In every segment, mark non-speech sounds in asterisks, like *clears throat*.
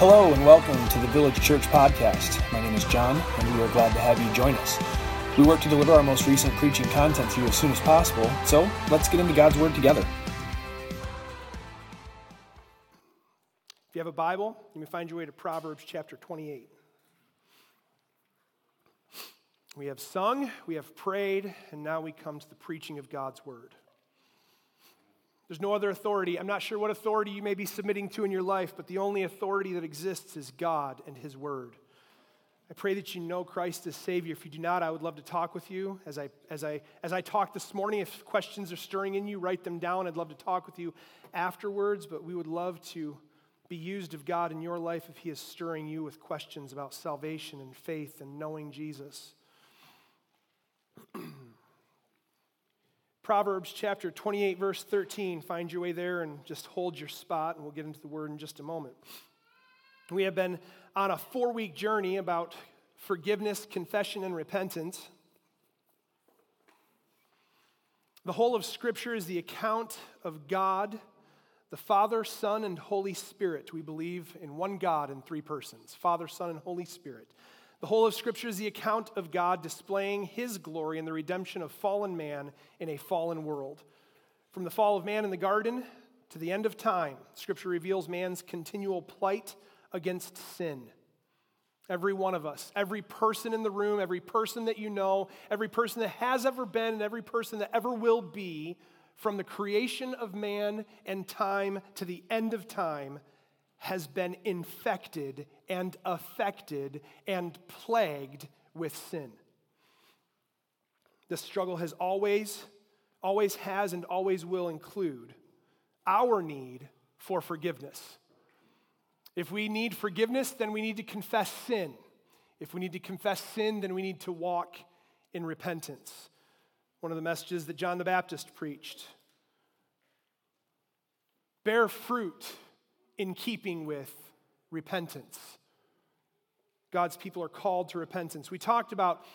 Hello and welcome to the Village Church Podcast. My name is John, and we are glad to have you join us. We work to deliver our most recent preaching content to you as soon as possible, so let's get into God's Word together. If you have a Bible, you may find your way to Proverbs chapter 28. We have sung, we have prayed, and now we come to the preaching of God's Word. There's no other authority. I'm not sure what authority you may be submitting to in your life, but the only authority that exists is God and His Word. I pray that you know Christ as Savior. If you do not, I would love to talk with you. As I, as I, as I talk this morning, if questions are stirring in you, write them down. I'd love to talk with you afterwards, but we would love to be used of God in your life if He is stirring you with questions about salvation and faith and knowing Jesus. *clears throat* Proverbs chapter 28, verse 13. Find your way there and just hold your spot, and we'll get into the word in just a moment. We have been on a four week journey about forgiveness, confession, and repentance. The whole of Scripture is the account of God, the Father, Son, and Holy Spirit. We believe in one God in three persons Father, Son, and Holy Spirit. The whole of Scripture is the account of God displaying His glory in the redemption of fallen man in a fallen world. From the fall of man in the garden to the end of time, Scripture reveals man's continual plight against sin. Every one of us, every person in the room, every person that you know, every person that has ever been, and every person that ever will be, from the creation of man and time to the end of time, has been infected and affected and plagued with sin. The struggle has always, always has, and always will include our need for forgiveness. If we need forgiveness, then we need to confess sin. If we need to confess sin, then we need to walk in repentance. One of the messages that John the Baptist preached bear fruit in keeping with repentance. God's people are called to repentance. We talked about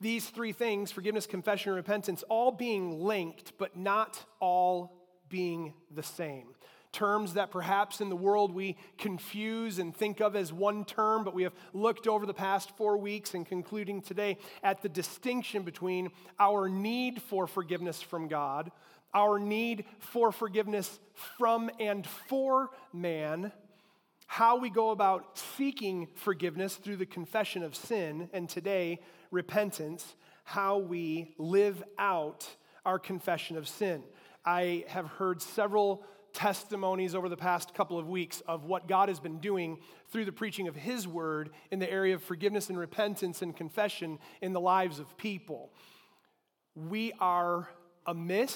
these three things forgiveness, confession, and repentance all being linked, but not all being the same. Terms that perhaps in the world we confuse and think of as one term, but we have looked over the past four weeks and concluding today at the distinction between our need for forgiveness from God our need for forgiveness from and for man, how we go about seeking forgiveness through the confession of sin, and today, repentance, how we live out our confession of sin. I have heard several testimonies over the past couple of weeks of what God has been doing through the preaching of His word in the area of forgiveness and repentance and confession in the lives of people. We are amiss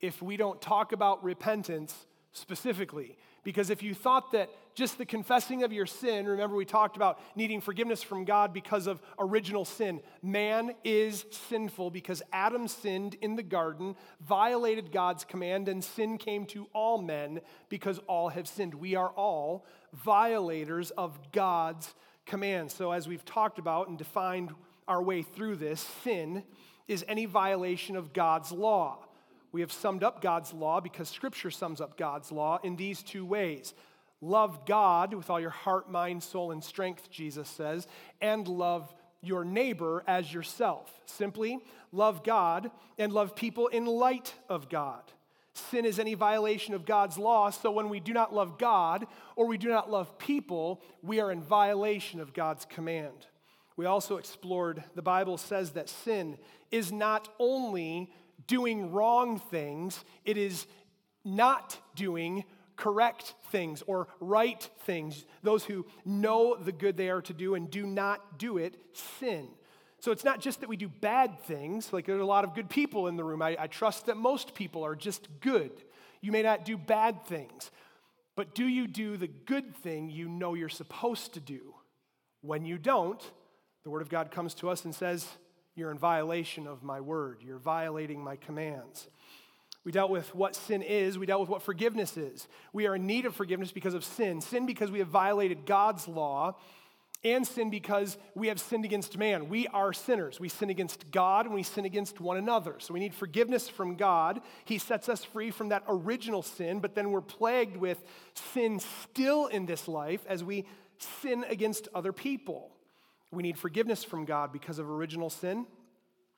if we don't talk about repentance specifically. Because if you thought that just the confessing of your sin, remember we talked about needing forgiveness from God because of original sin. Man is sinful because Adam sinned in the garden, violated God's command, and sin came to all men because all have sinned. We are all violators of God's command. So, as we've talked about and defined our way through this, sin is any violation of God's law. We have summed up God's law because Scripture sums up God's law in these two ways love God with all your heart, mind, soul, and strength, Jesus says, and love your neighbor as yourself. Simply, love God and love people in light of God. Sin is any violation of God's law, so when we do not love God or we do not love people, we are in violation of God's command. We also explored the Bible says that sin is not only doing wrong things, it is not doing correct things or right things. Those who know the good they are to do and do not do it sin. So it's not just that we do bad things, like there's a lot of good people in the room. I, I trust that most people are just good. You may not do bad things, but do you do the good thing you know you're supposed to do? When you don't, the Word of God comes to us and says, you're in violation of my word. You're violating my commands. We dealt with what sin is. We dealt with what forgiveness is. We are in need of forgiveness because of sin. Sin because we have violated God's law. and sin because we have sinned against man. We are sinners. We sin against God and we sin against one another. So we need forgiveness from God. He sets us free from that original sin, but then we're plagued with sin still in this life as we sin against other people. We need forgiveness from God because of original sin.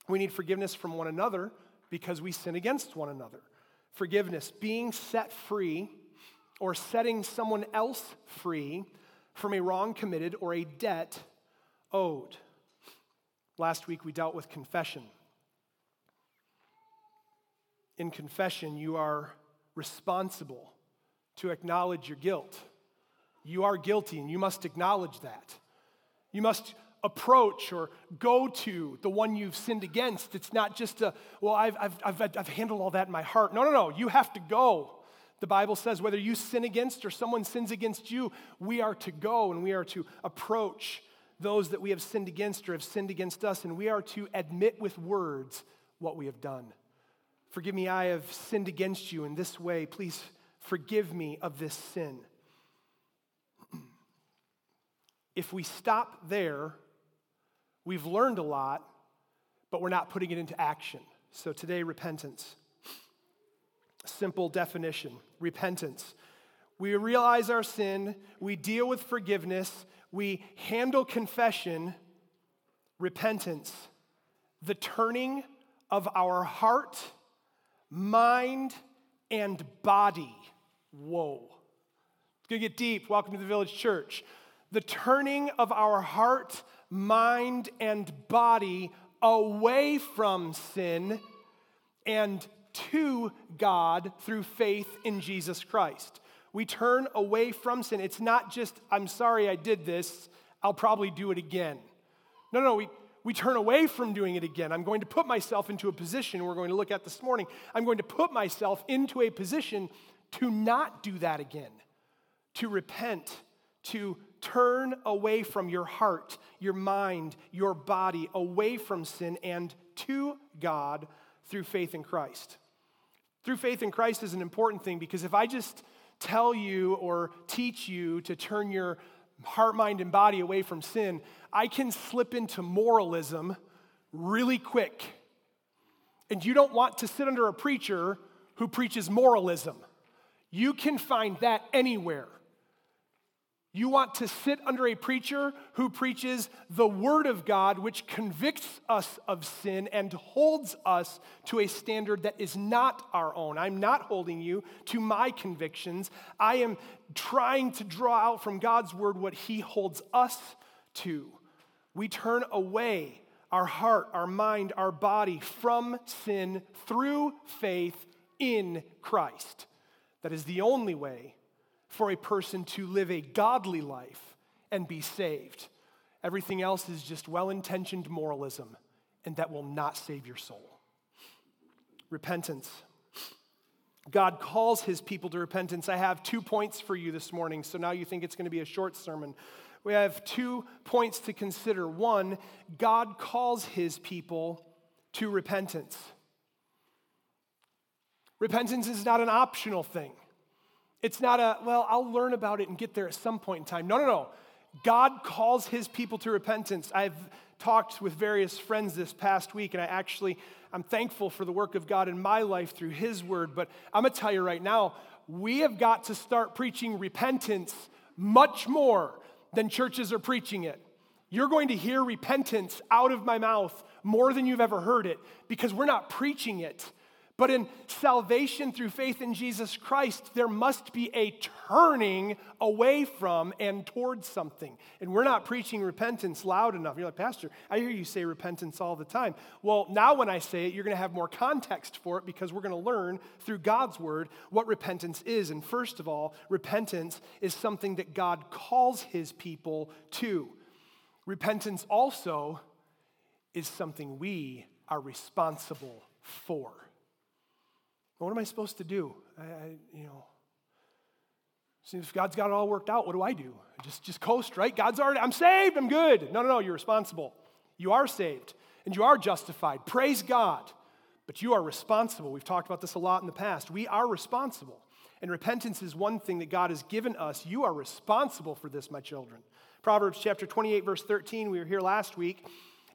We need forgiveness from one another because we sin against one another. Forgiveness, being set free or setting someone else free from a wrong committed or a debt owed. Last week we dealt with confession. In confession, you are responsible to acknowledge your guilt. You are guilty and you must acknowledge that. You must approach or go to the one you've sinned against. It's not just a, well, I've, I've, I've, I've handled all that in my heart. No, no, no. You have to go the Bible says whether you sin against or someone sins against you, we are to go and we are to approach those that we have sinned against or have sinned against us, and we are to admit with words what we have done. Forgive me, I have sinned against you in this way. Please forgive me of this sin. *clears throat* if we stop there, we've learned a lot, but we're not putting it into action. So today, repentance. Simple definition repentance. We realize our sin, we deal with forgiveness, we handle confession, repentance, the turning of our heart, mind, and body. Whoa. It's gonna get deep. Welcome to the Village Church. The turning of our heart, mind, and body away from sin and to God through faith in Jesus Christ. We turn away from sin. It's not just, I'm sorry I did this, I'll probably do it again. No, no, we, we turn away from doing it again. I'm going to put myself into a position we're going to look at this morning. I'm going to put myself into a position to not do that again, to repent, to turn away from your heart, your mind, your body, away from sin and to God through faith in Christ. Through faith in Christ is an important thing because if I just tell you or teach you to turn your heart, mind, and body away from sin, I can slip into moralism really quick. And you don't want to sit under a preacher who preaches moralism. You can find that anywhere. You want to sit under a preacher who preaches the Word of God, which convicts us of sin and holds us to a standard that is not our own. I'm not holding you to my convictions. I am trying to draw out from God's Word what He holds us to. We turn away our heart, our mind, our body from sin through faith in Christ. That is the only way for a person to live a godly life and be saved. Everything else is just well intentioned moralism, and that will not save your soul. Repentance. God calls his people to repentance. I have two points for you this morning, so now you think it's going to be a short sermon. We have two points to consider. One, God calls his people to repentance. Repentance is not an optional thing. It's not a, well, I'll learn about it and get there at some point in time. No, no, no. God calls his people to repentance. I've talked with various friends this past week, and I actually, I'm thankful for the work of God in my life through his word. But I'm going to tell you right now, we have got to start preaching repentance much more than churches are preaching it. You're going to hear repentance out of my mouth more than you've ever heard it because we're not preaching it. But in salvation through faith in Jesus Christ, there must be a turning away from and towards something. And we're not preaching repentance loud enough. You're like, Pastor, I hear you say repentance all the time. Well, now when I say it, you're going to have more context for it because we're going to learn through God's word what repentance is. And first of all, repentance is something that God calls his people to. Repentance also is something we are responsible for. What am I supposed to do? I, I you know, see if God's got it all worked out, what do I do? Just, just coast, right? God's already, I'm saved, I'm good. No, no, no, you're responsible. You are saved and you are justified. Praise God. But you are responsible. We've talked about this a lot in the past. We are responsible. And repentance is one thing that God has given us. You are responsible for this, my children. Proverbs chapter 28, verse 13, we were here last week,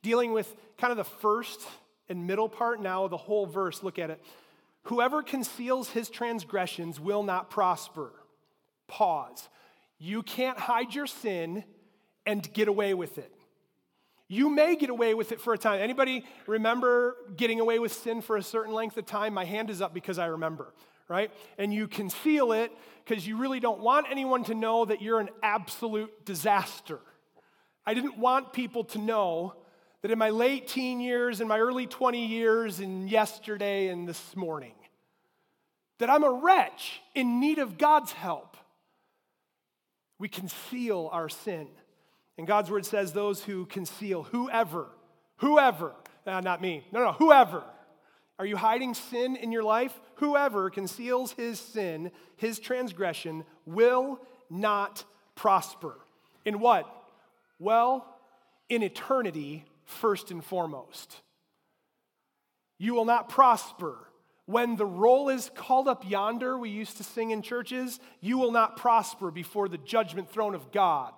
dealing with kind of the first and middle part now, the whole verse. Look at it. Whoever conceals his transgressions will not prosper. Pause. You can't hide your sin and get away with it. You may get away with it for a time. Anybody remember getting away with sin for a certain length of time? My hand is up because I remember, right? And you conceal it because you really don't want anyone to know that you're an absolute disaster. I didn't want people to know that in my late teen years, in my early 20 years, and yesterday and this morning, that I'm a wretch in need of God's help. We conceal our sin. And God's word says those who conceal, whoever, whoever, uh, not me, no, no, whoever. Are you hiding sin in your life? Whoever conceals his sin, his transgression, will not prosper. In what? Well, in eternity, first and foremost. You will not prosper. When the roll is called up yonder, we used to sing in churches, you will not prosper before the judgment throne of God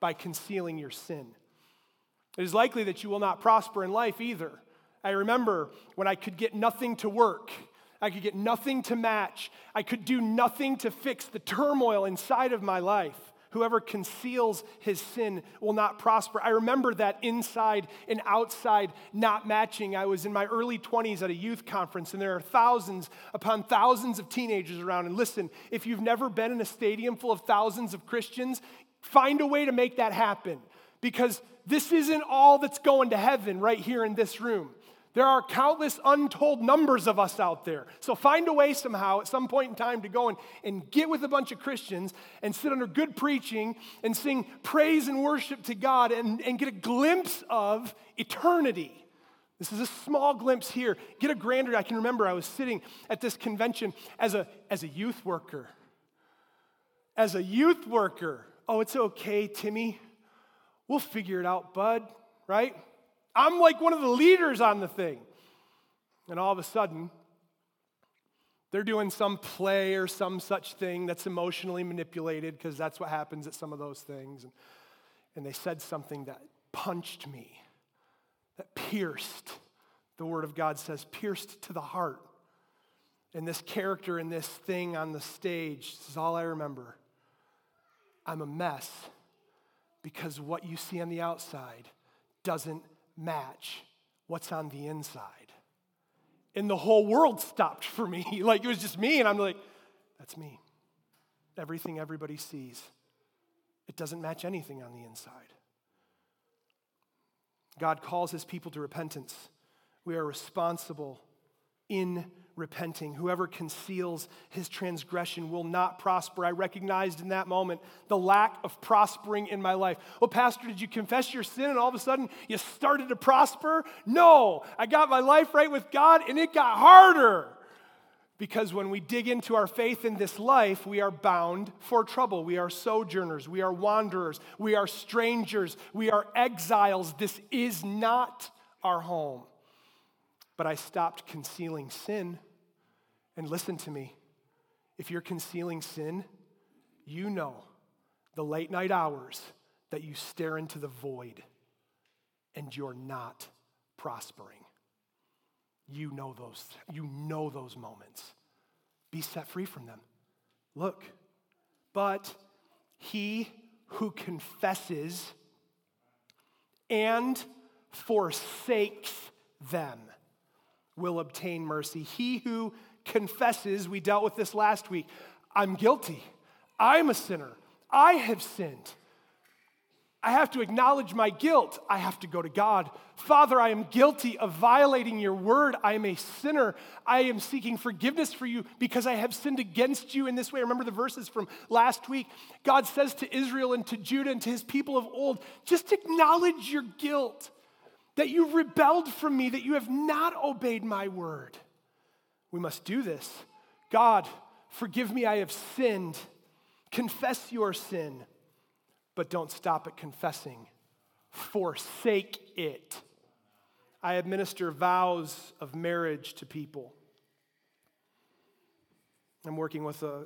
by concealing your sin. It is likely that you will not prosper in life either. I remember when I could get nothing to work, I could get nothing to match, I could do nothing to fix the turmoil inside of my life. Whoever conceals his sin will not prosper. I remember that inside and outside not matching. I was in my early 20s at a youth conference, and there are thousands upon thousands of teenagers around. And listen, if you've never been in a stadium full of thousands of Christians, Find a way to make that happen because this isn't all that's going to heaven right here in this room. There are countless untold numbers of us out there. So find a way somehow at some point in time to go and, and get with a bunch of Christians and sit under good preaching and sing praise and worship to God and, and get a glimpse of eternity. This is a small glimpse here. Get a grander. I can remember I was sitting at this convention as a, as a youth worker. As a youth worker, oh, it's okay, Timmy. We'll figure it out, bud, right? I'm like one of the leaders on the thing. And all of a sudden, they're doing some play or some such thing that's emotionally manipulated because that's what happens at some of those things. And, and they said something that punched me, that pierced. The Word of God says, pierced to the heart. And this character and this thing on the stage, this is all I remember. I'm a mess because what you see on the outside doesn't match what's on the inside. And the whole world stopped for me. *laughs* like it was just me, and I'm like, that's me. Everything everybody sees, it doesn't match anything on the inside. God calls his people to repentance. We are responsible in repenting. Whoever conceals his transgression will not prosper. I recognized in that moment the lack of prospering in my life. Well, Pastor, did you confess your sin and all of a sudden you started to prosper? No, I got my life right with God and it got harder. Because when we dig into our faith in this life, we are bound for trouble. We are sojourners. We are wanderers. We are strangers. We are exiles. This is not our home. But I stopped concealing sin. And listen to me if you're concealing sin, you know the late night hours that you stare into the void and you're not prospering. You know those, you know those moments. Be set free from them. Look, but he who confesses and forsakes them will obtain mercy. He who confesses, we dealt with this last week, I'm guilty. I'm a sinner. I have sinned. I have to acknowledge my guilt. I have to go to God. Father, I am guilty of violating your word. I am a sinner. I am seeking forgiveness for you because I have sinned against you in this way. Remember the verses from last week? God says to Israel and to Judah and to his people of old, just acknowledge your guilt that you've rebelled from me, that you have not obeyed my word. We must do this. God, forgive me, I have sinned. Confess your sin, but don't stop at confessing. Forsake it. I administer vows of marriage to people. I'm working with a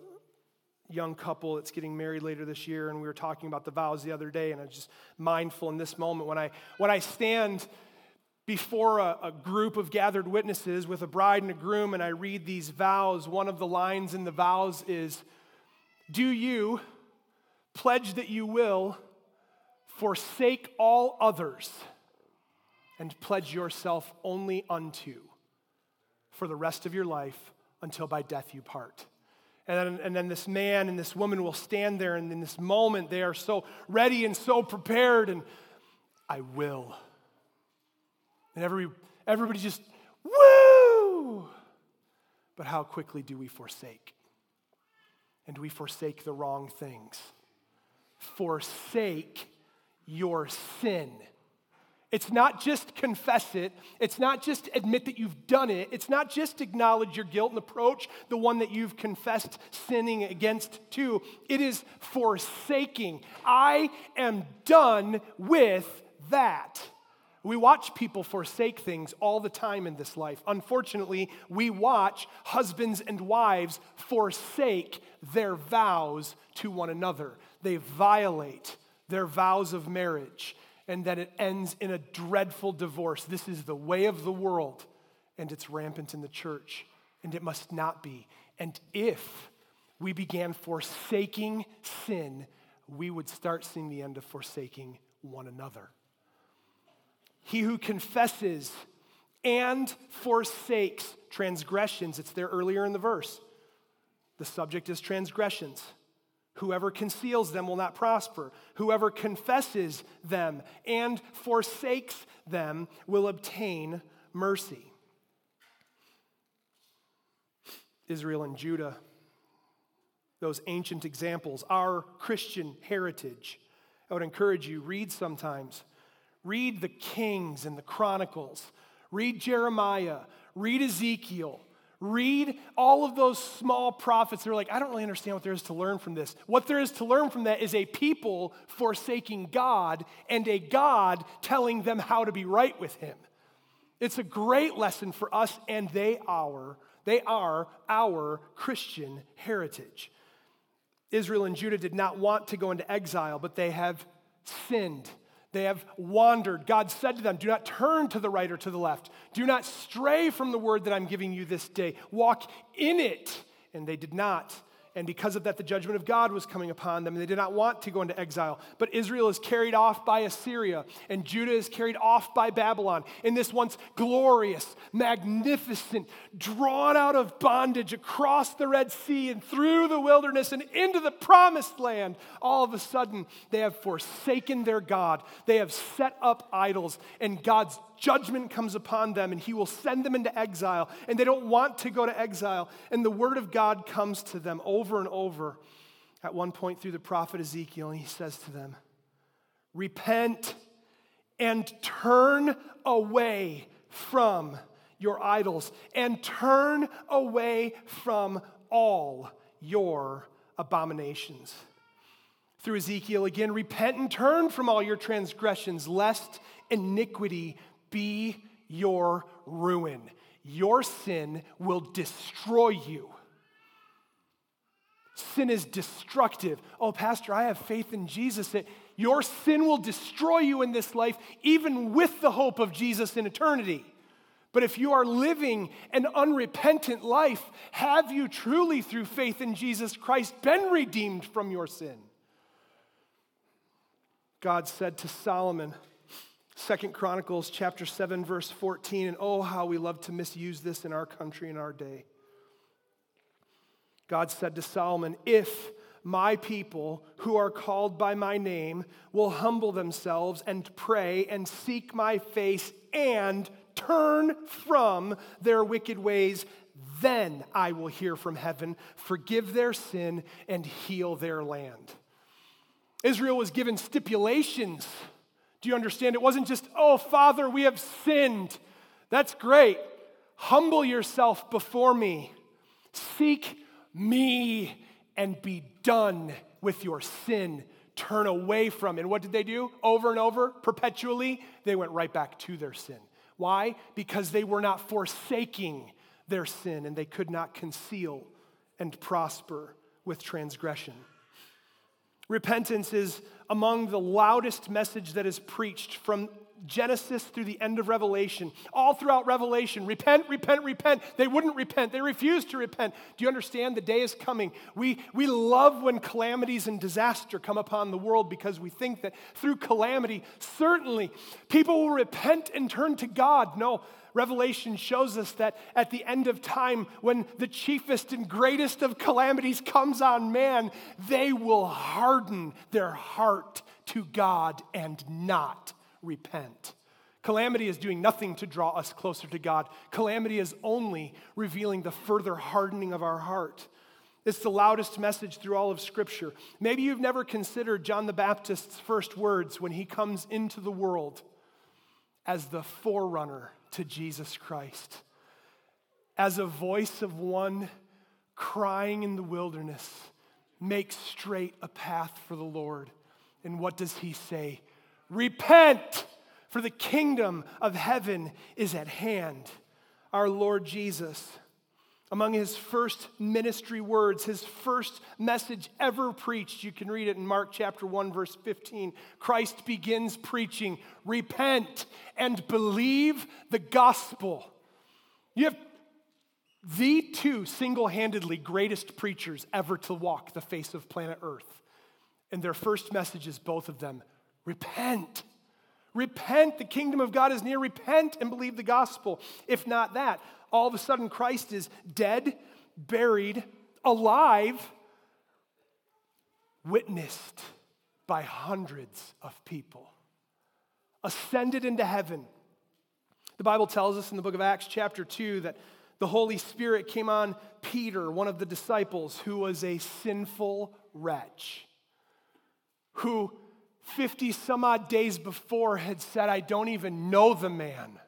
young couple that's getting married later this year, and we were talking about the vows the other day, and i'm just mindful in this moment when I when I stand before a, a, group of gathered witnesses with a bride and a groom, and I read these vows. One of the lines in the vows is, "Do you pledge that you will forsake all others and pledge yourself only unto for the rest of your life until by death you part?" And then, and then this man and this woman will stand there, and in this moment, they are so ready and so prepared, and I will. And every, everybody just, woo! But how quickly do we forsake? And we forsake the wrong things. Forsake your sin. It's not just confess it. It's not just admit that you've done it. It's not just acknowledge your guilt and approach the one that you've confessed sinning against to. It is forsaking. I am done with that. We watch people forsake things all the time in this life. Unfortunately, we watch husbands and wives forsake their vows to one another. They violate their vows of marriage and that it ends in a dreadful divorce. This is the way of the world, and it's rampant in the church, and it must not be. And if we began forsaking sin, we would start seeing the end of forsaking one another. He who confesses and forsakes transgressions, it's there earlier in the verse. The subject is transgressions. Whoever conceals them will not prosper. Whoever confesses them and forsakes them will obtain mercy. Israel and Judah, those ancient examples, our Christian heritage. I would encourage you, read sometimes. Read the Kings and the Chronicles. Read Jeremiah. Read Ezekiel. Read all of those small prophets. They're like, I don't really understand what there is to learn from this. What there is to learn from that is a people forsaking God and a God telling them how to be right with Him. It's a great lesson for us, and they are, they are our Christian heritage. Israel and Judah did not want to go into exile, but they have sinned. They have wandered. God said to them, Do not turn to the right or to the left. Do not stray from the word that I'm giving you this day. Walk in it. And they did not. And because of that, the judgment of God was coming upon them, and they did not want to go into exile. But Israel is carried off by Assyria, and Judah is carried off by Babylon. In this once glorious, magnificent, drawn out of bondage across the Red Sea and through the wilderness and into the promised land, all of a sudden they have forsaken their God. They have set up idols, and God's judgment comes upon them and he will send them into exile. And they don't want to go to exile. And the word of God comes to them over and over at one point through the prophet Ezekiel. And he says to them, Repent and turn away from your idols and turn away from all your abominations. Through Ezekiel again, repent and turn from all your transgressions, lest iniquity be your ruin. Your sin will destroy you. Sin is destructive. Oh, Pastor, I have faith in Jesus that your sin will destroy you in this life, even with the hope of Jesus in eternity. But if you are living an unrepentant life, have you truly, through faith in Jesus Christ, been redeemed from your sin? God said to Solomon, Second Chronicles chapter 7 verse 14 and oh how we love to misuse this in our country in our day. God said to Solomon, "If my people who are called by my name will humble themselves and pray and seek my face and turn from their wicked ways, then I will hear from heaven, forgive their sin, and heal their land. Israel was given stipulations do you understand? It wasn't just, oh, Father, we have sinned. That's great. Humble yourself before me. Seek me and be done with your sin. Turn away from it. And what did they do? Over and over, perpetually, they went right back to their sin. Why? Because they were not forsaking their sin and they could not conceal and prosper with transgression. Repentance is among the loudest message that is preached from Genesis through the end of Revelation. All throughout Revelation, repent, repent, repent. They wouldn't repent. They refused to repent. Do you understand? The day is coming. We, we love when calamities and disaster come upon the world because we think that through calamity, certainly people will repent and turn to God. No, Revelation shows us that at the end of time, when the chiefest and greatest of calamities comes on man, they will harden their heart to God and not repent. Calamity is doing nothing to draw us closer to God. Calamity is only revealing the further hardening of our heart. It's the loudest message through all of Scripture. Maybe you've never considered John the Baptist's first words when he comes into the world as the forerunner to Jesus Christ, as a voice of one crying in the wilderness, make straight a path for the Lord. And what does he say? Repent, for the kingdom of heaven is at hand. Our Lord Jesus, among his first ministry words, his first message ever preached, you can read it in Mark chapter 1, verse 15. Christ begins preaching, Repent and believe the gospel. You have the two single handedly greatest preachers ever to walk the face of planet Earth. And their first messages, both of them, Repent. Repent. The kingdom of God is near. Repent and believe the gospel. If not that, all of a sudden Christ is dead, buried, alive, witnessed by hundreds of people, ascended into heaven. The Bible tells us in the book of Acts, chapter 2, that the Holy Spirit came on Peter, one of the disciples, who was a sinful wretch, who 50 some odd days before had said, I don't even know the man.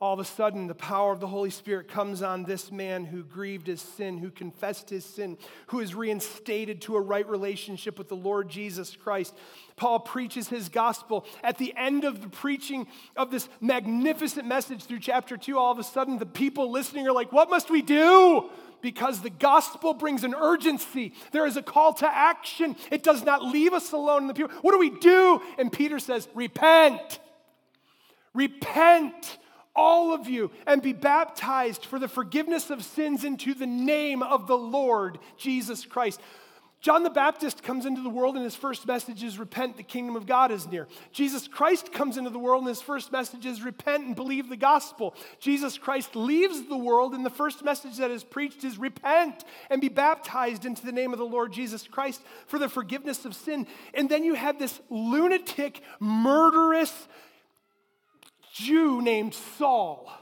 All of a sudden, the power of the Holy Spirit comes on this man who grieved his sin, who confessed his sin, who is reinstated to a right relationship with the Lord Jesus Christ. Paul preaches his gospel. At the end of the preaching of this magnificent message through chapter 2, all of a sudden, the people listening are like, What must we do? Because the gospel brings an urgency. There is a call to action. It does not leave us alone in the people. What do we do? And Peter says, Repent. Repent, all of you, and be baptized for the forgiveness of sins into the name of the Lord Jesus Christ. John the Baptist comes into the world and his first message is repent, the kingdom of God is near. Jesus Christ comes into the world and his first message is repent and believe the gospel. Jesus Christ leaves the world and the first message that is preached is repent and be baptized into the name of the Lord Jesus Christ for the forgiveness of sin. And then you have this lunatic, murderous Jew named Saul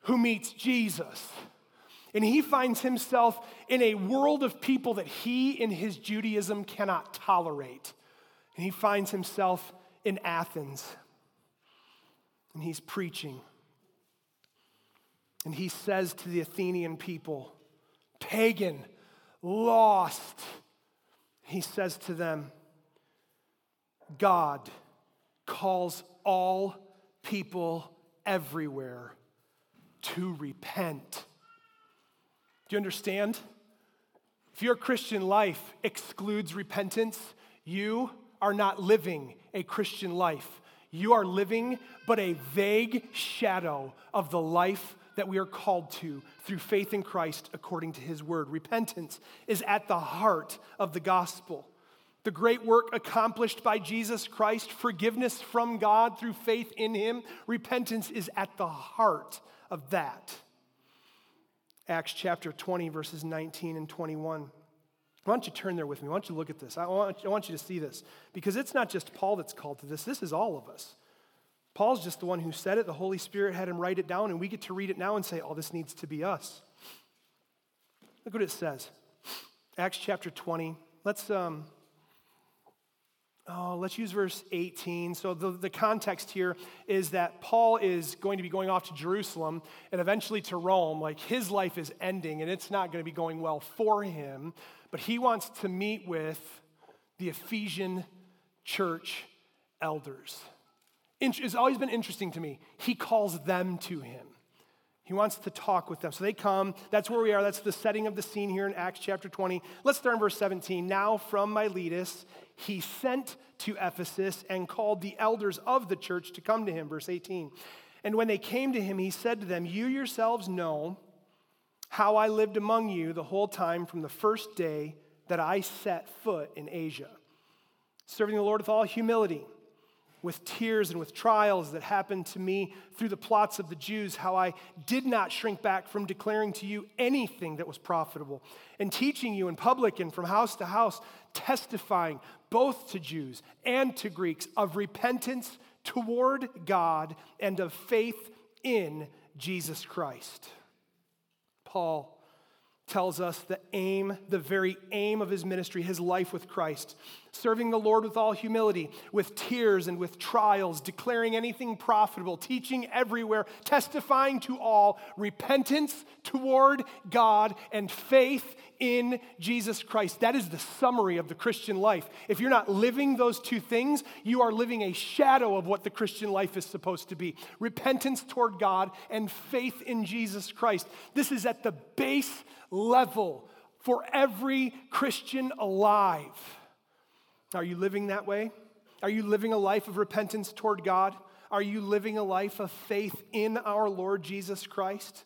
who meets Jesus. And he finds himself in a world of people that he in his Judaism cannot tolerate. And he finds himself in Athens. And he's preaching. And he says to the Athenian people, pagan, lost, he says to them, God calls all people everywhere to repent do you understand? If your Christian life excludes repentance, you are not living a Christian life. You are living but a vague shadow of the life that we are called to through faith in Christ according to his word. Repentance is at the heart of the gospel. The great work accomplished by Jesus Christ, forgiveness from God through faith in him, repentance is at the heart of that. Acts chapter 20, verses 19 and 21. Why don't you turn there with me? Why don't you look at this? I want, I want you to see this because it's not just Paul that's called to this, this is all of us. Paul's just the one who said it. The Holy Spirit had him write it down, and we get to read it now and say, oh, this needs to be us. Look what it says Acts chapter 20. Let's, um, Oh, let's use verse 18. So, the, the context here is that Paul is going to be going off to Jerusalem and eventually to Rome. Like his life is ending and it's not going to be going well for him. But he wants to meet with the Ephesian church elders. It's always been interesting to me. He calls them to him. He wants to talk with them. So they come. That's where we are. That's the setting of the scene here in Acts chapter 20. Let's start in verse 17. Now, from Miletus, he sent to Ephesus and called the elders of the church to come to him. Verse 18. And when they came to him, he said to them, You yourselves know how I lived among you the whole time from the first day that I set foot in Asia, serving the Lord with all humility with tears and with trials that happened to me through the plots of the Jews, how I did not shrink back from declaring to you anything that was profitable, and teaching you in public and from house to house, testifying both to Jews and to Greeks of repentance toward God and of faith in Jesus Christ. Paul tells us the aim, the very aim of his ministry, his life with Christ, serving the Lord with all humility, with tears and with trials, declaring anything profitable, teaching everywhere, testifying to all, repentance toward God and faith in Jesus Christ. That is the summary of the Christian life. If you're not living those two things, you are living a shadow of what the Christian life is supposed to be repentance toward God and faith in Jesus Christ. This is at the base level for every Christian alive. Are you living that way? Are you living a life of repentance toward God? Are you living a life of faith in our Lord Jesus Christ?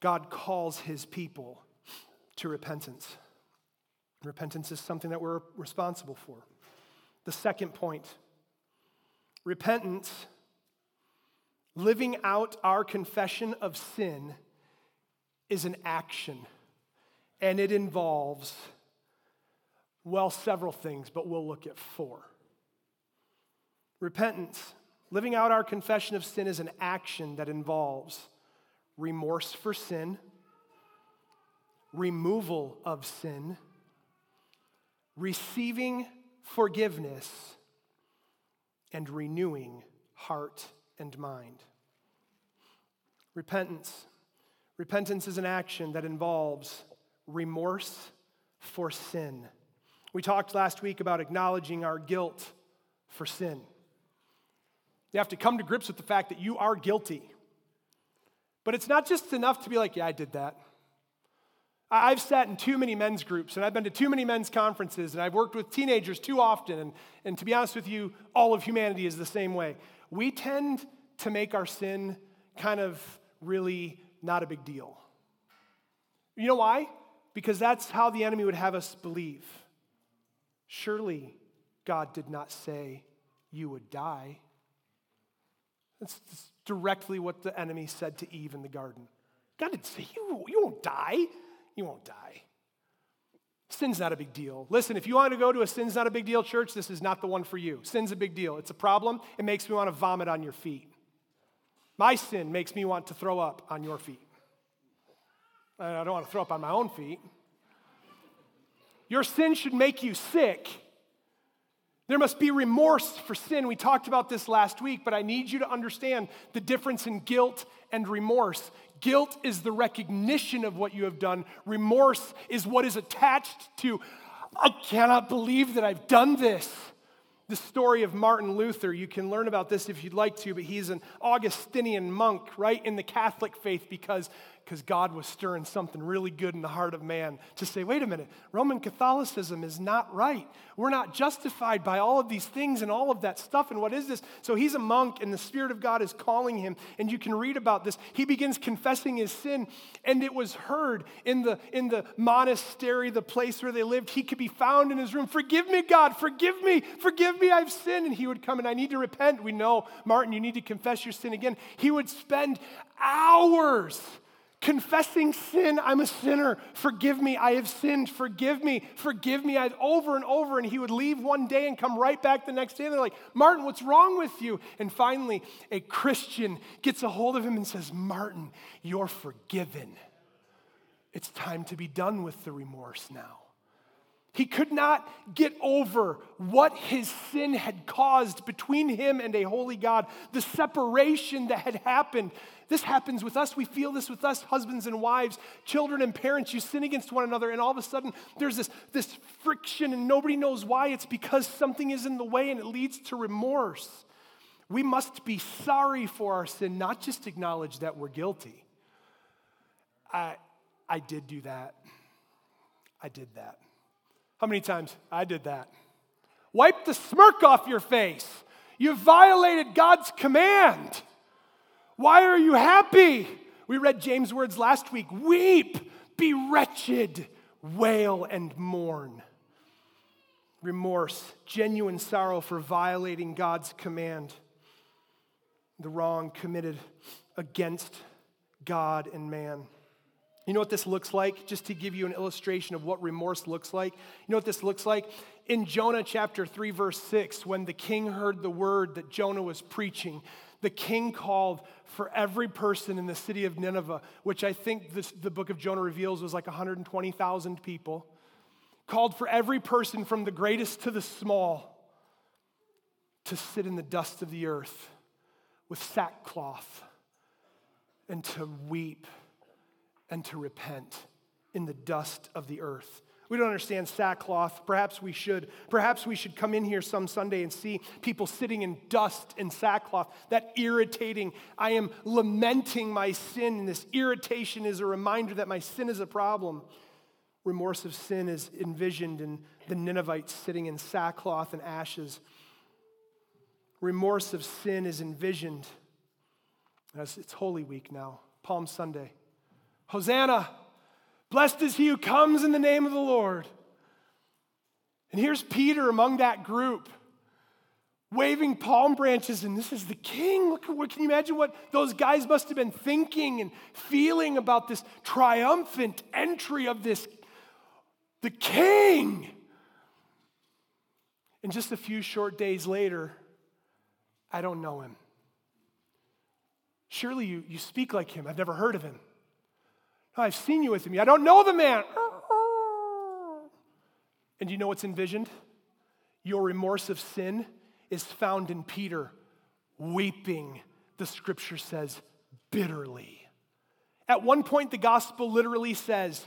God calls his people to repentance. Repentance is something that we're responsible for. The second point repentance, living out our confession of sin, is an action, and it involves, well, several things, but we'll look at four. Repentance, living out our confession of sin, is an action that involves remorse for sin, removal of sin, receiving forgiveness, and renewing heart and mind. Repentance Repentance is an action that involves remorse for sin. We talked last week about acknowledging our guilt for sin. You have to come to grips with the fact that you are guilty. But it's not just enough to be like, yeah, I did that. I've sat in too many men's groups and I've been to too many men's conferences and I've worked with teenagers too often. And, and to be honest with you, all of humanity is the same way. We tend to make our sin kind of really not a big deal. You know why? Because that's how the enemy would have us believe. Surely God did not say you would die. That's directly what the enemy said to Eve in the garden. God didn't say you, you won't die. You won't die. Sin's not a big deal. Listen, if you want to go to a sin's not a big deal church, this is not the one for you. Sin's a big deal. It's a problem. It makes me want to vomit on your feet. My sin makes me want to throw up on your feet. I don't want to throw up on my own feet. Your sin should make you sick. There must be remorse for sin. We talked about this last week, but I need you to understand the difference in guilt and remorse. Guilt is the recognition of what you have done, remorse is what is attached to, I cannot believe that I've done this the story of Martin Luther. You can learn about this if you'd like to, but he's an Augustinian monk, right, in the Catholic faith because because God was stirring something really good in the heart of man to say, wait a minute, Roman Catholicism is not right. We're not justified by all of these things and all of that stuff. And what is this? So he's a monk, and the Spirit of God is calling him, and you can read about this. He begins confessing his sin, and it was heard in the, in the monastery, the place where they lived. He could be found in his room. Forgive me, God, forgive me, forgive me, I've sinned. And he would come and I need to repent. We know, Martin, you need to confess your sin again. He would spend hours confessing sin. I'm a sinner. Forgive me. I have sinned. Forgive me. Forgive me. I've over and over. And he would leave one day and come right back the next day. And they're like, Martin, what's wrong with you? And finally, a Christian gets a hold of him and says, Martin, you're forgiven. It's time to be done with the remorse now. He could not get over what his sin had caused between him and a holy God, the separation that had happened. This happens with us. We feel this with us, husbands and wives, children and parents. You sin against one another, and all of a sudden there's this, this friction, and nobody knows why. It's because something is in the way and it leads to remorse. We must be sorry for our sin, not just acknowledge that we're guilty. I, I did do that. I did that. How many times? I did that. Wipe the smirk off your face. You violated God's command. Why are you happy? We read James' words last week weep, be wretched, wail and mourn. Remorse, genuine sorrow for violating God's command, the wrong committed against God and man. You know what this looks like? Just to give you an illustration of what remorse looks like. You know what this looks like? In Jonah chapter 3, verse 6, when the king heard the word that Jonah was preaching, the king called for every person in the city of Nineveh, which I think this, the book of Jonah reveals was like 120,000 people, called for every person from the greatest to the small to sit in the dust of the earth with sackcloth and to weep and to repent in the dust of the earth. We don't understand sackcloth. Perhaps we should. Perhaps we should come in here some Sunday and see people sitting in dust and sackcloth. That irritating. I am lamenting my sin, and this irritation is a reminder that my sin is a problem. Remorse of sin is envisioned in the Ninevites sitting in sackcloth and ashes. Remorse of sin is envisioned it's Holy Week now, Palm Sunday. Hosanna! Blessed is he who comes in the name of the Lord. And here's Peter among that group, waving palm branches, and this is the king. Look can you imagine what those guys must have been thinking and feeling about this triumphant entry of this the king. And just a few short days later, I don't know him. Surely you, you speak like him. I've never heard of him. I've seen you with him. I don't know the man. And you know what's envisioned? Your remorse of sin is found in Peter weeping, the scripture says, bitterly. At one point, the gospel literally says,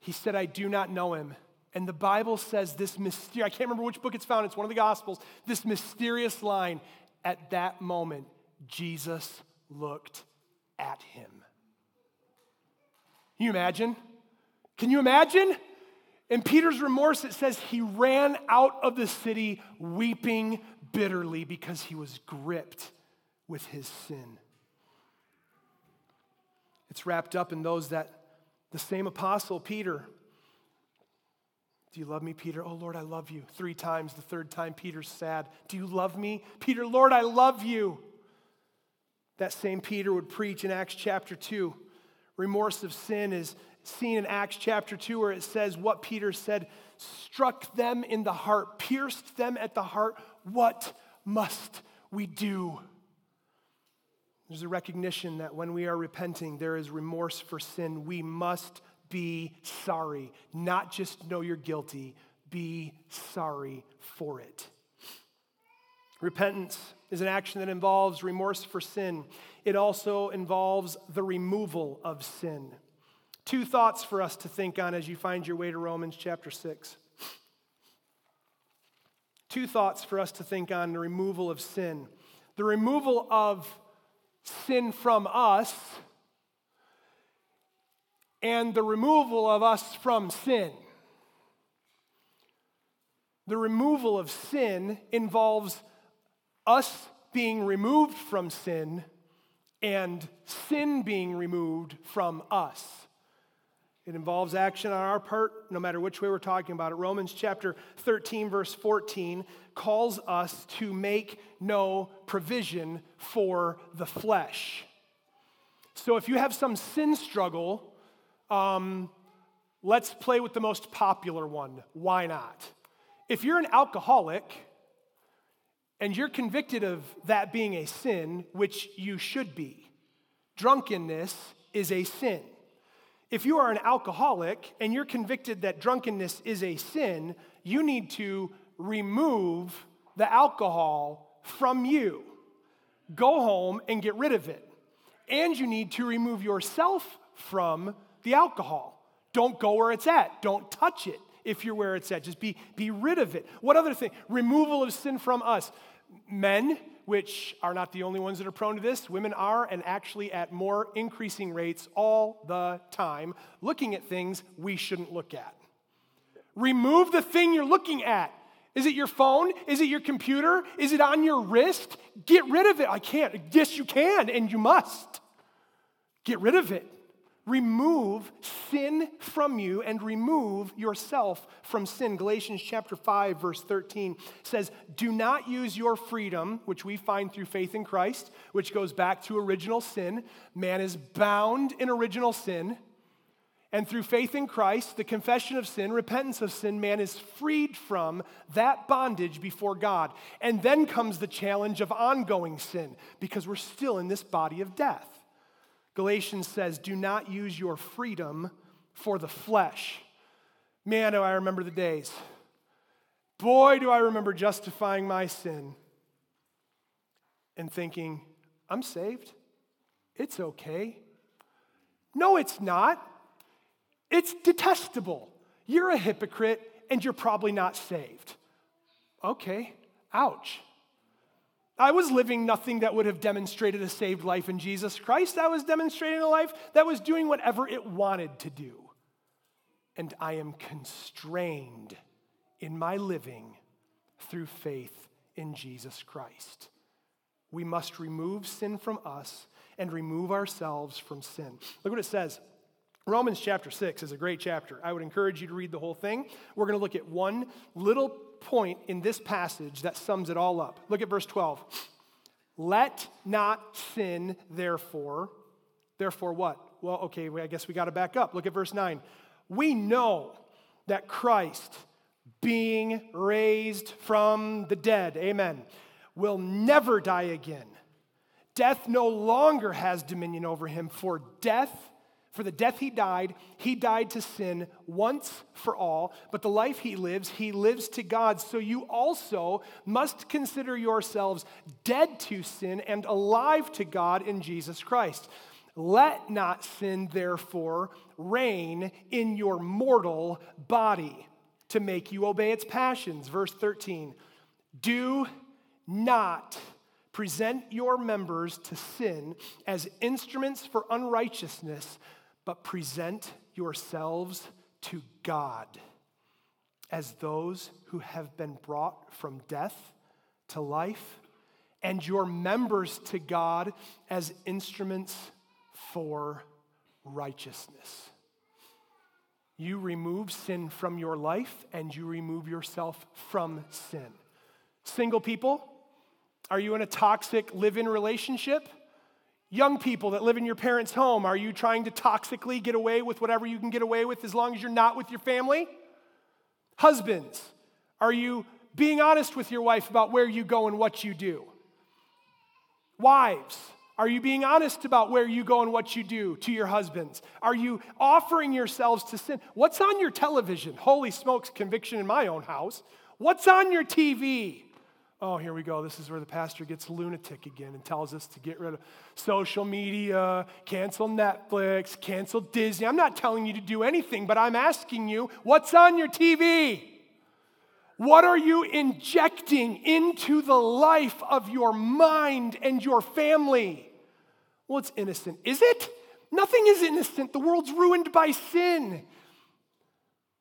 He said, I do not know him. And the Bible says this mysterious, I can't remember which book it's found, it's one of the gospels, this mysterious line, at that moment, Jesus looked at him. Can you imagine? Can you imagine? In Peter's remorse, it says he ran out of the city weeping bitterly because he was gripped with his sin. It's wrapped up in those that the same apostle, Peter, do you love me, Peter? Oh, Lord, I love you. Three times. The third time, Peter's sad. Do you love me? Peter, Lord, I love you. That same Peter would preach in Acts chapter 2 remorse of sin is seen in Acts chapter 2, where it says what Peter said struck them in the heart, pierced them at the heart. What must we do? There's a recognition that when we are repenting, there is remorse for sin. We must be sorry, not just know you're guilty, be sorry for it. Repentance is an action that involves remorse for sin. It also involves the removal of sin. Two thoughts for us to think on as you find your way to Romans chapter 6. Two thoughts for us to think on the removal of sin. The removal of sin from us and the removal of us from sin. The removal of sin involves us being removed from sin and sin being removed from us. It involves action on our part, no matter which way we're talking about it. Romans chapter 13, verse 14, calls us to make no provision for the flesh. So if you have some sin struggle, um, let's play with the most popular one. Why not? If you're an alcoholic, and you're convicted of that being a sin, which you should be. Drunkenness is a sin. If you are an alcoholic and you're convicted that drunkenness is a sin, you need to remove the alcohol from you. Go home and get rid of it. And you need to remove yourself from the alcohol. Don't go where it's at, don't touch it if you're where it's at. Just be, be rid of it. What other thing? Removal of sin from us. Men, which are not the only ones that are prone to this. Women are, and actually at more increasing rates all the time, looking at things we shouldn't look at. Remove the thing you're looking at. Is it your phone? Is it your computer? Is it on your wrist? Get rid of it. I can't. Yes, you can, and you must. Get rid of it. Remove sin from you and remove yourself from sin. Galatians chapter 5 verse 13 says, "Do not use your freedom, which we find through faith in Christ, which goes back to original sin. Man is bound in original sin." And through faith in Christ, the confession of sin, repentance of sin, man is freed from that bondage before God. And then comes the challenge of ongoing sin because we're still in this body of death. Galatians says, Do not use your freedom for the flesh. Man, do I remember the days. Boy, do I remember justifying my sin and thinking, I'm saved. It's okay. No, it's not. It's detestable. You're a hypocrite and you're probably not saved. Okay, ouch. I was living nothing that would have demonstrated a saved life in Jesus Christ. I was demonstrating a life that was doing whatever it wanted to do. And I am constrained in my living through faith in Jesus Christ. We must remove sin from us and remove ourselves from sin. Look what it says. Romans chapter 6 is a great chapter. I would encourage you to read the whole thing. We're going to look at one little point in this passage that sums it all up. Look at verse 12. Let not sin, therefore, therefore what? Well, okay, I guess we got to back up. Look at verse 9. We know that Christ, being raised from the dead, amen, will never die again. Death no longer has dominion over him, for death for the death he died, he died to sin once for all, but the life he lives, he lives to God. So you also must consider yourselves dead to sin and alive to God in Jesus Christ. Let not sin, therefore, reign in your mortal body to make you obey its passions. Verse 13 Do not present your members to sin as instruments for unrighteousness but present yourselves to God as those who have been brought from death to life, and your members to God as instruments for righteousness. You remove sin from your life and you remove yourself from sin. Single people, are you in a toxic live in relationship? Young people that live in your parents' home, are you trying to toxically get away with whatever you can get away with as long as you're not with your family? Husbands, are you being honest with your wife about where you go and what you do? Wives, are you being honest about where you go and what you do to your husbands? Are you offering yourselves to sin? What's on your television? Holy smokes, conviction in my own house. What's on your TV? Oh, here we go. This is where the pastor gets lunatic again and tells us to get rid of social media, cancel Netflix, cancel Disney. I'm not telling you to do anything, but I'm asking you what's on your TV? What are you injecting into the life of your mind and your family? Well, it's innocent. Is it? Nothing is innocent. The world's ruined by sin.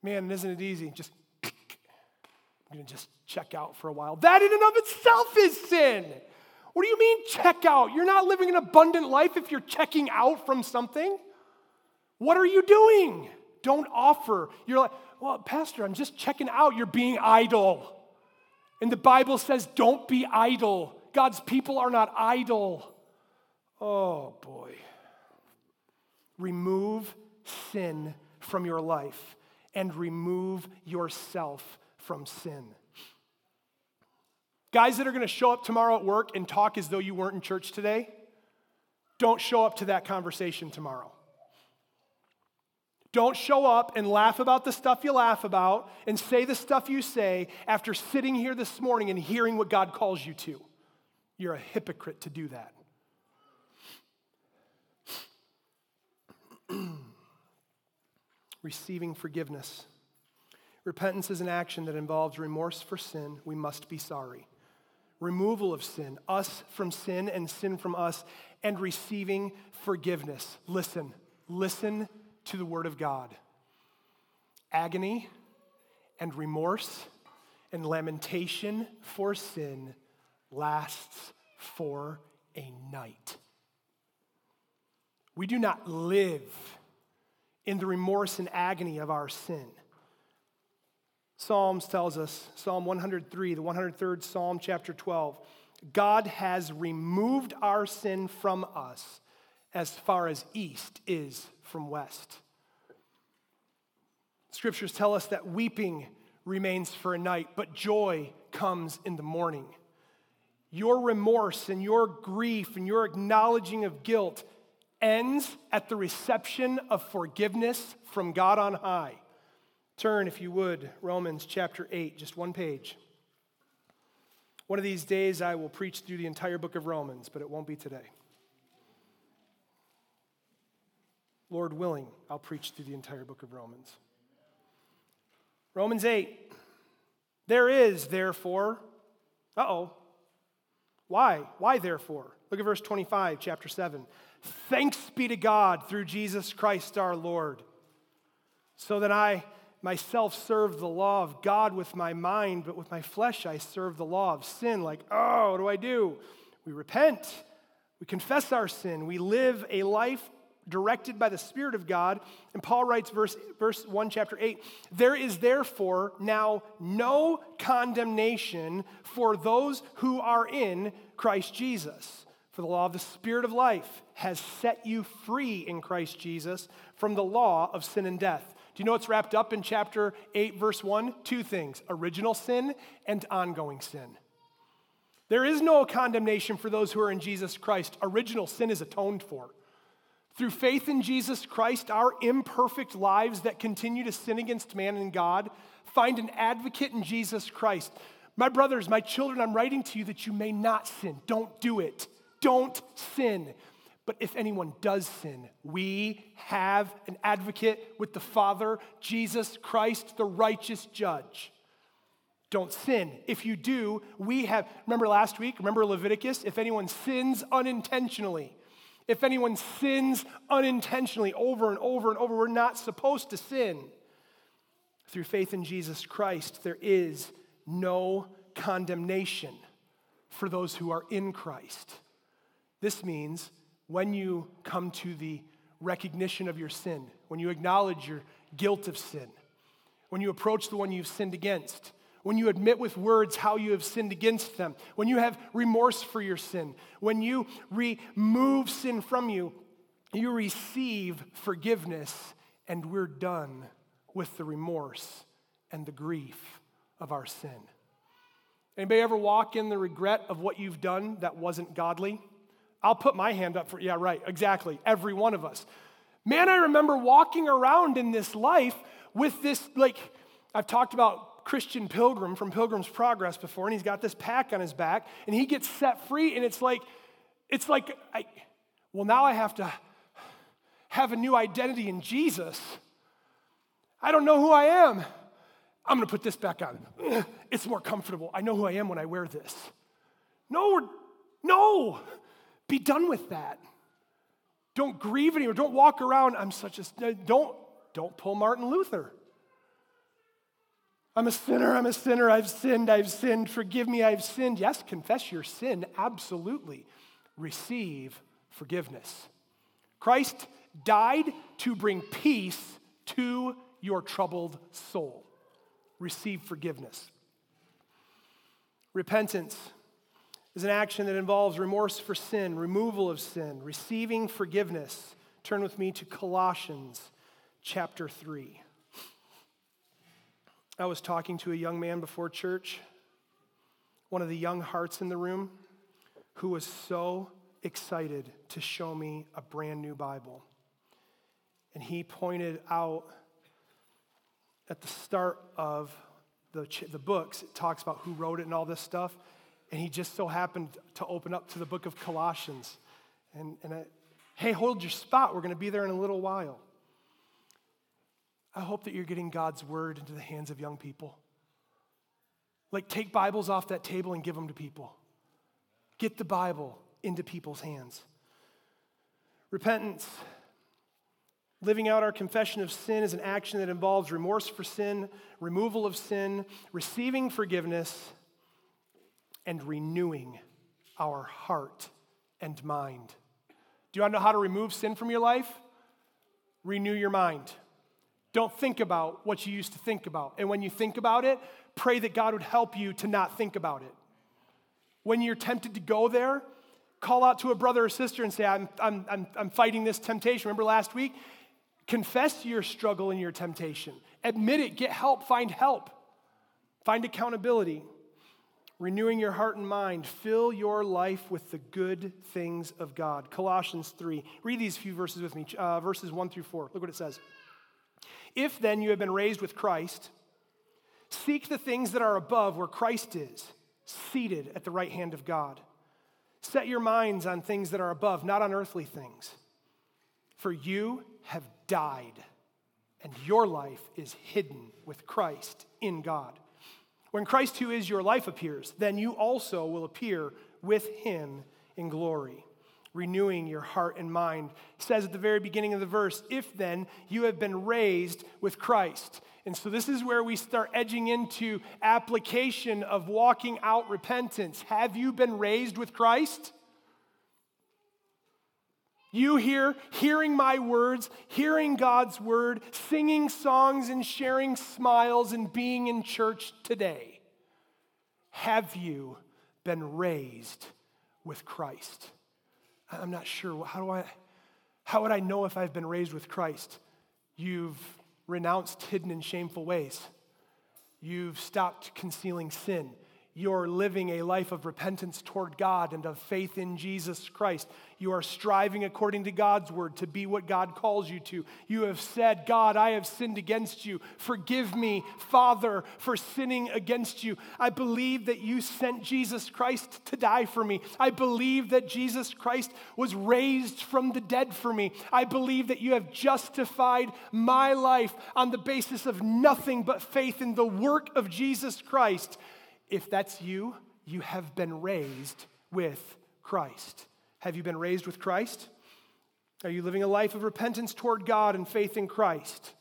Man, isn't it easy? Just, *clears throat* I'm going to just check out for a while. That in and of itself is sin. What do you mean check out? You're not living an abundant life if you're checking out from something. What are you doing? Don't offer. You're like, well, Pastor, I'm just checking out. You're being idle. And the Bible says, don't be idle. God's people are not idle. Oh, boy. Remove sin from your life and remove yourself from sin. Guys that are going to show up tomorrow at work and talk as though you weren't in church today, don't show up to that conversation tomorrow. Don't show up and laugh about the stuff you laugh about and say the stuff you say after sitting here this morning and hearing what God calls you to. You're a hypocrite to do that. *clears throat* Receiving forgiveness. Repentance is an action that involves remorse for sin. We must be sorry. Removal of sin, us from sin and sin from us, and receiving forgiveness. Listen, listen to the word of God. Agony and remorse and lamentation for sin lasts for a night. We do not live in the remorse and agony of our sin. Psalms tells us, Psalm 103, the 103rd Psalm, chapter 12, God has removed our sin from us as far as east is from west. Scriptures tell us that weeping remains for a night, but joy comes in the morning. Your remorse and your grief and your acknowledging of guilt ends at the reception of forgiveness from God on high. Turn, if you would, Romans chapter 8, just one page. One of these days, I will preach through the entire book of Romans, but it won't be today. Lord willing, I'll preach through the entire book of Romans. Romans 8. There is, therefore, uh oh. Why? Why, therefore? Look at verse 25, chapter 7. Thanks be to God through Jesus Christ our Lord, so that I myself serve the law of God with my mind, but with my flesh I serve the law of sin. Like, oh, what do I do? We repent, we confess our sin, we live a life directed by the Spirit of God. And Paul writes, verse, verse 1, chapter 8 There is therefore now no condemnation for those who are in Christ Jesus. For the law of the Spirit of life has set you free in Christ Jesus from the law of sin and death. Do you know what's wrapped up in chapter 8, verse 1? Two things original sin and ongoing sin. There is no condemnation for those who are in Jesus Christ. Original sin is atoned for. Through faith in Jesus Christ, our imperfect lives that continue to sin against man and God find an advocate in Jesus Christ. My brothers, my children, I'm writing to you that you may not sin. Don't do it. Don't sin. But if anyone does sin, we have an advocate with the Father, Jesus Christ, the righteous judge. Don't sin. If you do, we have, remember last week, remember Leviticus? If anyone sins unintentionally, if anyone sins unintentionally over and over and over, we're not supposed to sin. Through faith in Jesus Christ, there is no condemnation for those who are in Christ. This means when you come to the recognition of your sin, when you acknowledge your guilt of sin, when you approach the one you've sinned against, when you admit with words how you have sinned against them, when you have remorse for your sin, when you remove sin from you, you receive forgiveness, and we're done with the remorse and the grief of our sin. Anybody ever walk in the regret of what you've done that wasn't godly? I'll put my hand up for, yeah, right, exactly, every one of us. Man, I remember walking around in this life with this, like, I've talked about Christian Pilgrim from Pilgrim's Progress before, and he's got this pack on his back, and he gets set free, and it's like, it's like, I, well, now I have to have a new identity in Jesus. I don't know who I am. I'm gonna put this back on. It's more comfortable. I know who I am when I wear this. No, no. Be done with that. Don't grieve anymore. Don't walk around, I'm such a, uh, don't, don't pull Martin Luther. I'm a sinner, I'm a sinner, I've sinned, I've sinned, forgive me, I've sinned. Yes, confess your sin, absolutely. Receive forgiveness. Christ died to bring peace to your troubled soul. Receive forgiveness. Repentance is an action that involves remorse for sin, removal of sin, receiving forgiveness. Turn with me to Colossians chapter 3. I was talking to a young man before church, one of the young hearts in the room, who was so excited to show me a brand new Bible. And he pointed out at the start of the, the books, it talks about who wrote it and all this stuff and he just so happened to open up to the book of Colossians. And, and I, hey, hold your spot. We're going to be there in a little while. I hope that you're getting God's word into the hands of young people. Like, take Bibles off that table and give them to people. Get the Bible into people's hands. Repentance. Living out our confession of sin is an action that involves remorse for sin, removal of sin, receiving forgiveness, and renewing our heart and mind. Do you want to know how to remove sin from your life? Renew your mind. Don't think about what you used to think about. And when you think about it, pray that God would help you to not think about it. When you're tempted to go there, call out to a brother or sister and say, I'm, I'm, I'm, I'm fighting this temptation. Remember last week? Confess your struggle and your temptation. Admit it, get help, find help, find accountability. Renewing your heart and mind, fill your life with the good things of God. Colossians 3. Read these few verses with me, uh, verses 1 through 4. Look what it says. If then you have been raised with Christ, seek the things that are above where Christ is, seated at the right hand of God. Set your minds on things that are above, not on earthly things. For you have died, and your life is hidden with Christ in God. When Christ, who is your life, appears, then you also will appear with him in glory renewing your heart and mind. It says at the very beginning of the verse, if then you have been raised with Christ. And so this is where we start edging into application of walking out repentance. Have you been raised with Christ? You here, hearing my words, hearing God's word, singing songs and sharing smiles and being in church today. Have you been raised with Christ? I'm not sure. How do I how would I know if I've been raised with Christ? You've renounced hidden and shameful ways. You've stopped concealing sin you're living a life of repentance toward God and of faith in Jesus Christ. You are striving according to God's word to be what God calls you to. You have said, God, I have sinned against you. Forgive me, Father, for sinning against you. I believe that you sent Jesus Christ to die for me. I believe that Jesus Christ was raised from the dead for me. I believe that you have justified my life on the basis of nothing but faith in the work of Jesus Christ. If that's you, you have been raised with Christ. Have you been raised with Christ? Are you living a life of repentance toward God and faith in Christ?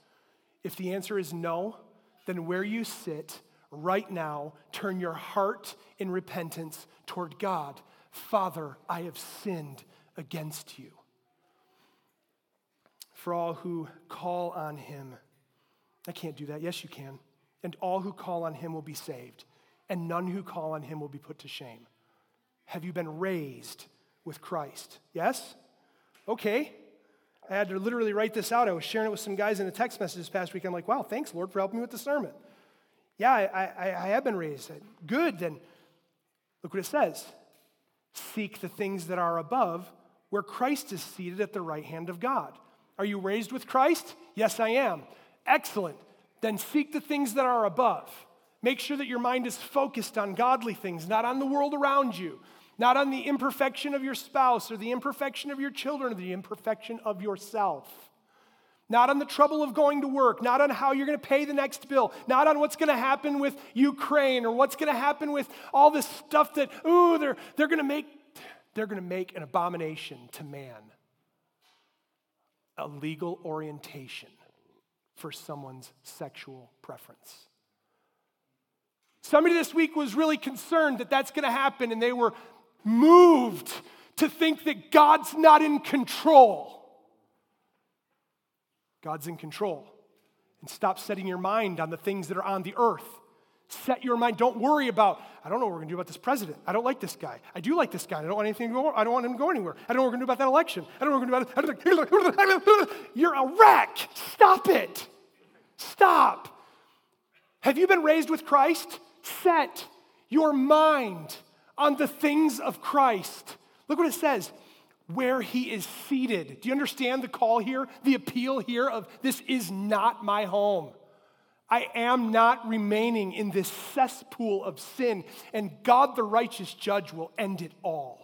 If the answer is no, then where you sit right now, turn your heart in repentance toward God. Father, I have sinned against you. For all who call on him, I can't do that. Yes, you can. And all who call on him will be saved and none who call on him will be put to shame. Have you been raised with Christ? Yes? Okay. I had to literally write this out. I was sharing it with some guys in a text message this past week. I'm like, wow, thanks, Lord, for helping me with the sermon. Yeah, I, I, I have been raised. Good, then look what it says Seek the things that are above, where Christ is seated at the right hand of God. Are you raised with Christ? Yes, I am. Excellent. Then seek the things that are above. Make sure that your mind is focused on godly things, not on the world around you, not on the imperfection of your spouse or the imperfection of your children or the imperfection of yourself. Not on the trouble of going to work, not on how you're going to pay the next bill, not on what's going to happen with Ukraine or what's going to happen with all this stuff that, ooh, they're, they're going to make they're going to make an abomination to man. A legal orientation for someone's sexual preference. Somebody this week was really concerned that that's going to happen, and they were moved to think that God's not in control. God's in control. And stop setting your mind on the things that are on the earth. Set your mind. Don't worry about, I don't know what we're going to do about this president. I don't like this guy. I do like this guy. I don't want anything to go, I don't want him to go anywhere. I don't know what we're going to do about that election. I don't know what we're going to do about it. You're a wreck. Stop it. Stop. Have you been raised with Christ? Set your mind on the things of Christ. Look what it says where he is seated. Do you understand the call here, the appeal here of this is not my home? I am not remaining in this cesspool of sin, and God, the righteous judge, will end it all.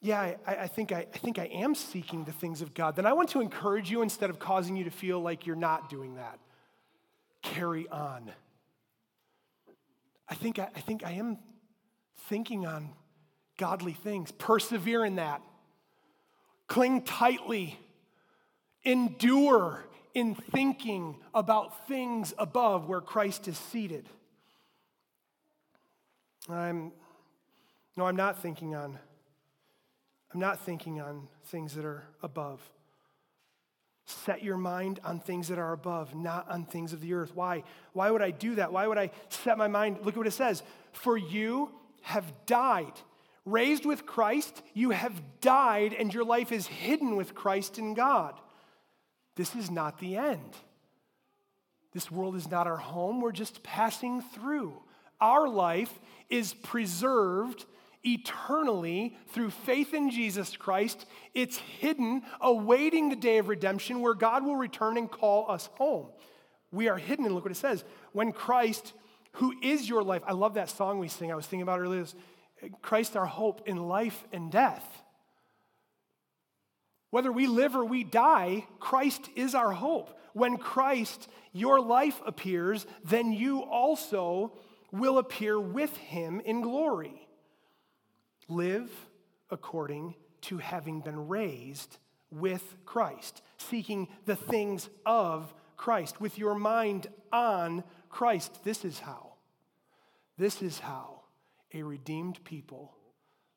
Yeah, I, I, think I, I think I am seeking the things of God. Then I want to encourage you instead of causing you to feel like you're not doing that carry on. I think I, I think I am thinking on godly things. Persevere in that. Cling tightly. Endure in thinking about things above where Christ is seated. I'm no, I'm not thinking on I'm not thinking on things that are above. Set your mind on things that are above, not on things of the earth. Why? Why would I do that? Why would I set my mind? Look at what it says. For you have died. Raised with Christ, you have died, and your life is hidden with Christ in God. This is not the end. This world is not our home. We're just passing through. Our life is preserved eternally through faith in Jesus Christ. It's hidden, awaiting the day of redemption where God will return and call us home. We are hidden, and look what it says. When Christ, who is your life, I love that song we sing, I was thinking about earlier, Christ our hope in life and death. Whether we live or we die, Christ is our hope. When Christ, your life appears, then you also will appear with him in glory. Live according to having been raised with Christ, seeking the things of Christ, with your mind on Christ. This is how. This is how a redeemed people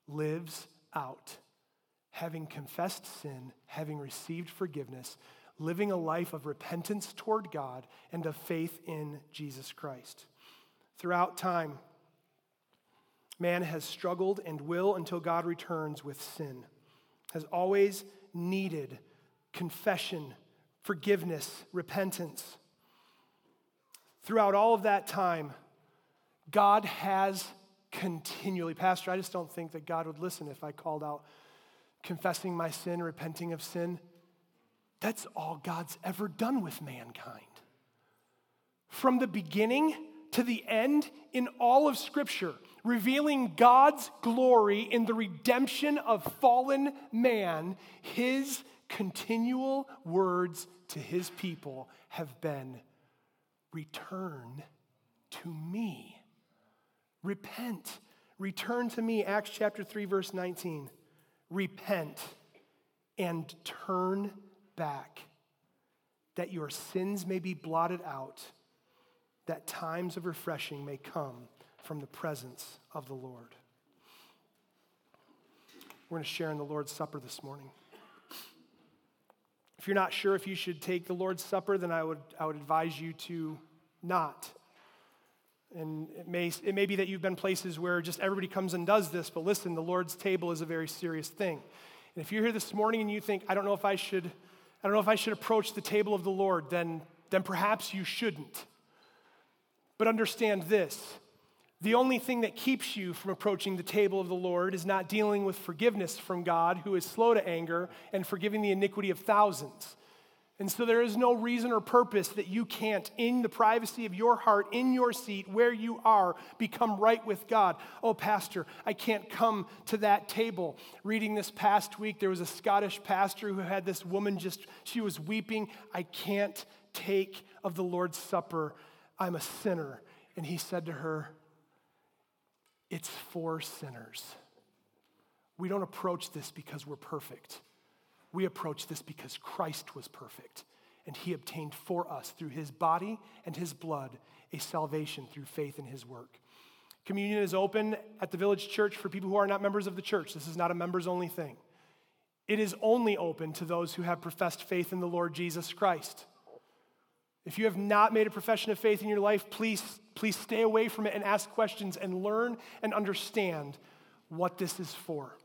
lives out having confessed sin, having received forgiveness, living a life of repentance toward God and of faith in Jesus Christ. Throughout time, man has struggled and will until God returns with sin, has always needed confession, forgiveness, repentance. Throughout all of that time, God has continually, Pastor, I just don't think that God would listen if I called out confessing my sin, repenting of sin. That's all God's ever done with mankind. From the beginning to the end in all of Scripture, revealing God's glory in the redemption of fallen man, his continual words to his people have been return to me. Repent. Return to me. Acts chapter 3, verse 19 repent and turn back, that your sins may be blotted out, that times of refreshing may come from the presence of the Lord. We're going to share in the Lord's Supper this morning. If you're not sure if you should take the Lord's Supper, then I would, I would advise you to not. And it may, it may be that you've been places where just everybody comes and does this, but listen, the Lord's table is a very serious thing. And if you're here this morning and you think, I don't know if I should, I don't know if I should approach the table of the Lord, then, then perhaps you shouldn't. But understand this the only thing that keeps you from approaching the table of the Lord is not dealing with forgiveness from God, who is slow to anger, and forgiving the iniquity of thousands. And so there is no reason or purpose that you can't, in the privacy of your heart, in your seat, where you are, become right with God. Oh, Pastor, I can't come to that table. Reading this past week, there was a Scottish pastor who had this woman just, she was weeping. I can't take of the Lord's Supper. I'm a sinner. And he said to her, It's for sinners. We don't approach this because we're perfect. We approach this because Christ was perfect, and he obtained for us through his body and his blood a salvation through faith in his work. Communion is open at the village church for people who are not members of the church. This is not a members only thing. It is only open to those who have professed faith in the Lord Jesus Christ. If you have not made a profession of faith in your life, please, please stay away from it and ask questions and learn and understand what this is for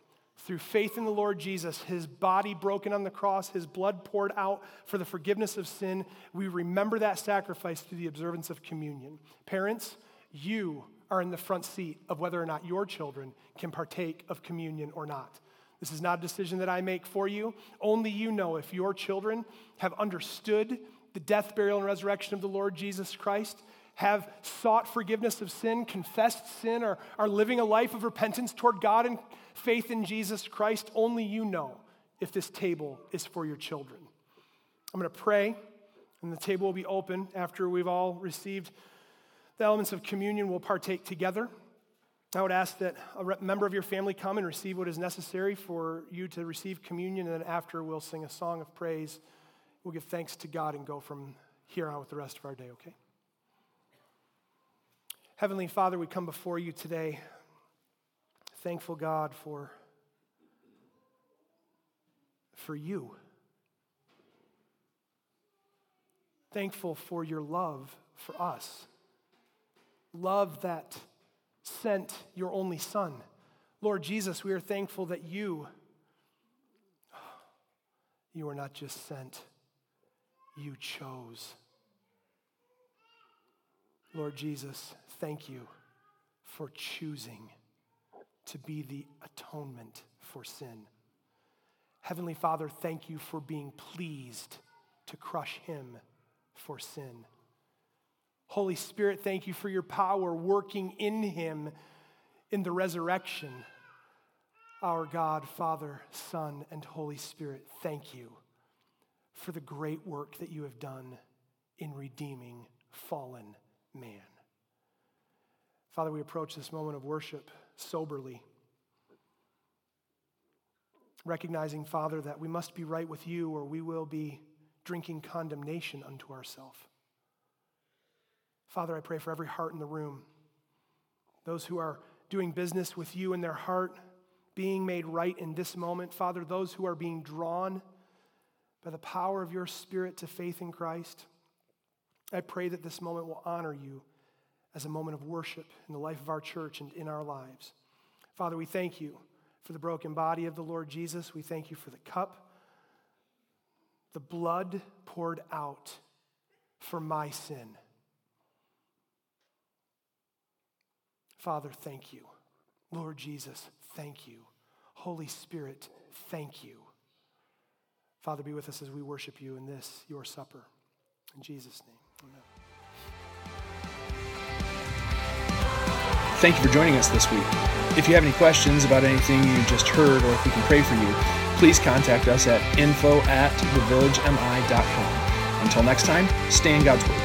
through faith in the Lord Jesus, his body broken on the cross, his blood poured out for the forgiveness of sin, we remember that sacrifice through the observance of communion. Parents, you are in the front seat of whether or not your children can partake of communion or not. This is not a decision that I make for you. Only you know if your children have understood the death, burial, and resurrection of the Lord Jesus Christ, have sought forgiveness of sin, confessed sin, or are living a life of repentance toward God and faith in Jesus Christ, only you know if this table is for your children. I'm going to pray, and the table will be open after we've all received the elements of communion. We'll partake together. I would ask that a member of your family come and receive what is necessary for you to receive communion, and then after we'll sing a song of praise. We'll give thanks to God and go from here on with the rest of our day, okay? Heavenly Father, we come before you today, thankful God for, for you. Thankful for your love for us. Love that sent your only Son. Lord Jesus, we are thankful that you, you are not just sent, you chose. Lord Jesus, thank you for choosing to be the atonement for sin. Heavenly Father, thank you for being pleased to crush him for sin. Holy Spirit, thank you for your power working in him in the resurrection. Our God, Father, Son, and Holy Spirit, thank you for the great work that you have done in redeeming fallen man. Father, we approach this moment of worship soberly, recognizing, Father, that we must be right with you or we will be drinking condemnation unto ourselves. Father, I pray for every heart in the room, those who are doing business with you in their heart, being made right in this moment. Father, those who are being drawn by the power of your Spirit to faith in Christ. I pray that this moment will honor you as a moment of worship in the life of our church and in our lives. Father, we thank you for the broken body of the Lord Jesus. We thank you for the cup, the blood poured out for my sin. Father, thank you. Lord Jesus, thank you. Holy Spirit, thank you. Father, be with us as we worship you in this, your supper. In Jesus' name, amen. Thank you for joining us this week. If you have any questions about anything you just heard or if we can pray for you, please contact us at info at thevillagemi.com. Until next time, stay in God's Word.